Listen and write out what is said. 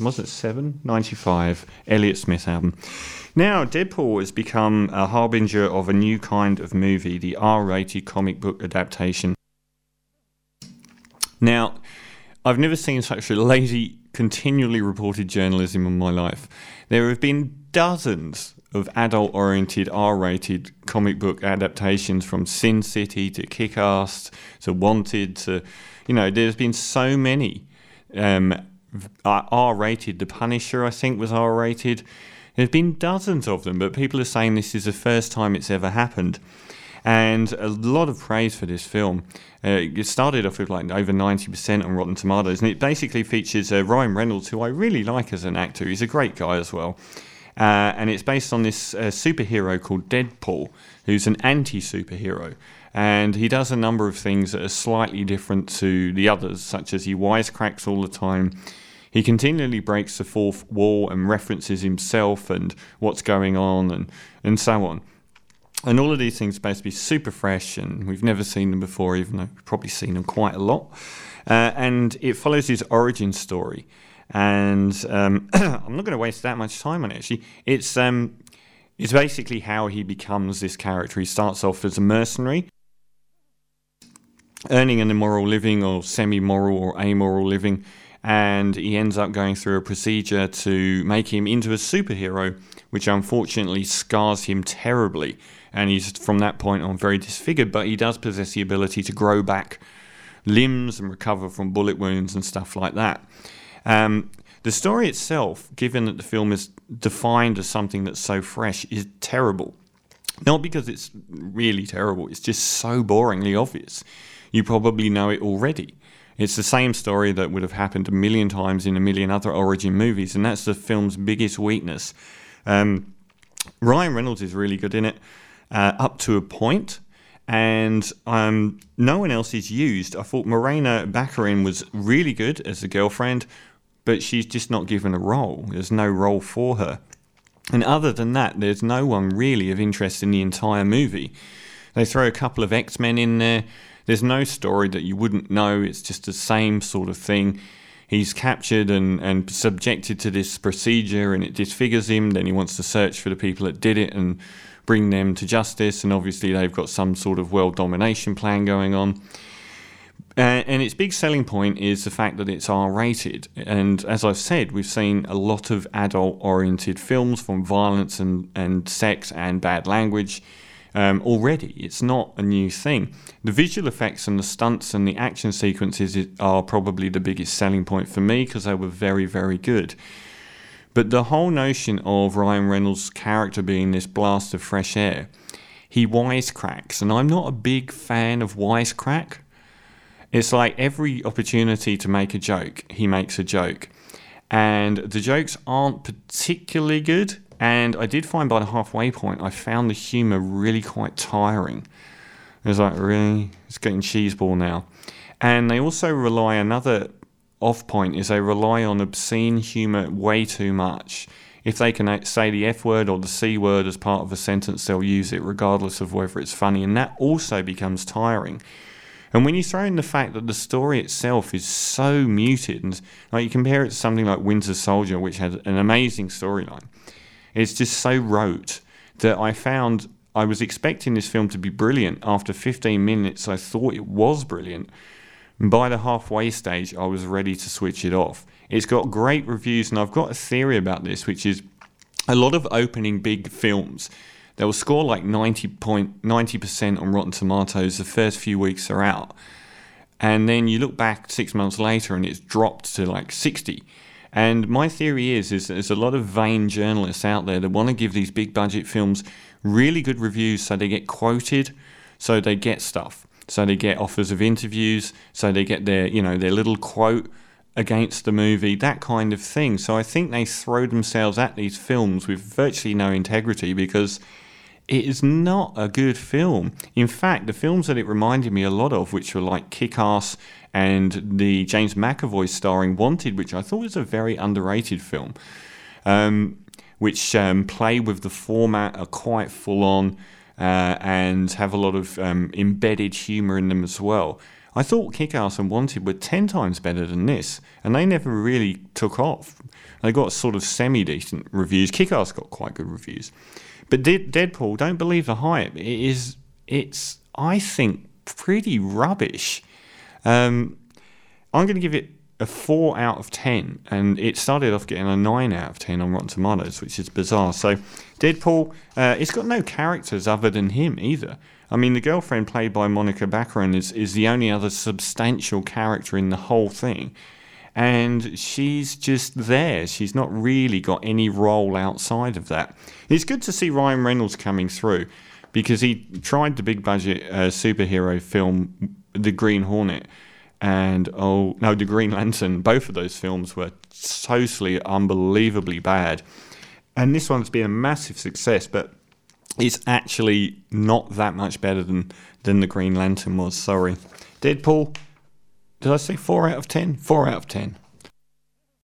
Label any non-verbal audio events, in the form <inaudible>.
was it seven ninety five 95 Elliott Smith album. Now, Deadpool has become a harbinger of a new kind of movie, the R rated comic book adaptation. Now, I've never seen such a lazy, continually reported journalism in my life. There have been dozens of adult oriented R rated comic book adaptations from Sin City to Kick Ass to Wanted to, you know, there's been so many. Um, R rated. The Punisher, I think, was R rated. There's been dozens of them, but people are saying this is the first time it's ever happened. And a lot of praise for this film. Uh, it started off with like over 90% on Rotten Tomatoes, and it basically features uh, Ryan Reynolds, who I really like as an actor. He's a great guy as well. Uh, and it's based on this uh, superhero called Deadpool, who's an anti superhero. And he does a number of things that are slightly different to the others, such as he wisecracks all the time. He continually breaks the fourth wall and references himself and what's going on and, and so on. And all of these things are supposed to be super fresh, and we've never seen them before, even though we've probably seen them quite a lot. Uh, and it follows his origin story and um, <clears throat> I'm not going to waste that much time on it. Actually, it's um, it's basically how he becomes this character. He starts off as a mercenary, earning an immoral living or semi-moral or amoral living, and he ends up going through a procedure to make him into a superhero, which unfortunately scars him terribly. And he's from that point on very disfigured, but he does possess the ability to grow back limbs and recover from bullet wounds and stuff like that. Um, the story itself, given that the film is defined as something that's so fresh, is terrible. Not because it's really terrible, it's just so boringly obvious. You probably know it already. It's the same story that would have happened a million times in a million other origin movies, and that's the film's biggest weakness. Um, Ryan Reynolds is really good in it, uh, up to a point, and um, no one else is used. I thought Morena Baccarin was really good as the girlfriend but she's just not given a role. There's no role for her. And other than that, there's no one really of interest in the entire movie. They throw a couple of X Men in there. There's no story that you wouldn't know. It's just the same sort of thing. He's captured and, and subjected to this procedure and it disfigures him. Then he wants to search for the people that did it and bring them to justice. And obviously, they've got some sort of world domination plan going on. Uh, and its big selling point is the fact that it's R rated. And as I've said, we've seen a lot of adult oriented films from violence and, and sex and bad language um, already. It's not a new thing. The visual effects and the stunts and the action sequences are probably the biggest selling point for me because they were very, very good. But the whole notion of Ryan Reynolds' character being this blast of fresh air, he wisecracks. And I'm not a big fan of wisecrack. It's like every opportunity to make a joke, he makes a joke. And the jokes aren't particularly good. And I did find by the halfway point, I found the humour really quite tiring. It was like, really? It's getting cheeseball now. And they also rely, another off point is they rely on obscene humour way too much. If they can say the F word or the C word as part of a sentence, they'll use it regardless of whether it's funny. And that also becomes tiring. And when you throw in the fact that the story itself is so muted, and like you compare it to something like Winter Soldier, which had an amazing storyline, it's just so rote that I found I was expecting this film to be brilliant. After 15 minutes, I thought it was brilliant. And by the halfway stage, I was ready to switch it off. It's got great reviews, and I've got a theory about this, which is a lot of opening big films they will score like 90 point, 90% on Rotten Tomatoes the first few weeks they're out. And then you look back six months later and it's dropped to like 60. And my theory is, is there's a lot of vain journalists out there that want to give these big budget films really good reviews so they get quoted, so they get stuff. So they get offers of interviews, so they get their, you know, their little quote against the movie, that kind of thing. So I think they throw themselves at these films with virtually no integrity because it is not a good film. In fact, the films that it reminded me a lot of, which were like Kick Ass and the James McAvoy starring Wanted, which I thought was a very underrated film, um, which um, play with the format, are quite full on, uh, and have a lot of um, embedded humour in them as well. I thought Kick Ass and Wanted were 10 times better than this, and they never really took off. They got sort of semi decent reviews. Kick Ass got quite good reviews. But Deadpool, don't believe the hype. It is, it's, I think, pretty rubbish. Um, I'm going to give it a 4 out of 10, and it started off getting a 9 out of 10 on Rotten Tomatoes, which is bizarre. So, Deadpool, uh, it's got no characters other than him either. I mean, the girlfriend played by Monica Baccarin is, is the only other substantial character in the whole thing. And she's just there. She's not really got any role outside of that. It's good to see Ryan Reynolds coming through because he tried the big budget uh, superhero film, The Green Hornet, and oh no, The Green Lantern. Both of those films were totally unbelievably bad, and this one's been a massive success. But it's actually not that much better than than The Green Lantern was. Sorry, Deadpool. Did I say four out of ten? Four out of ten.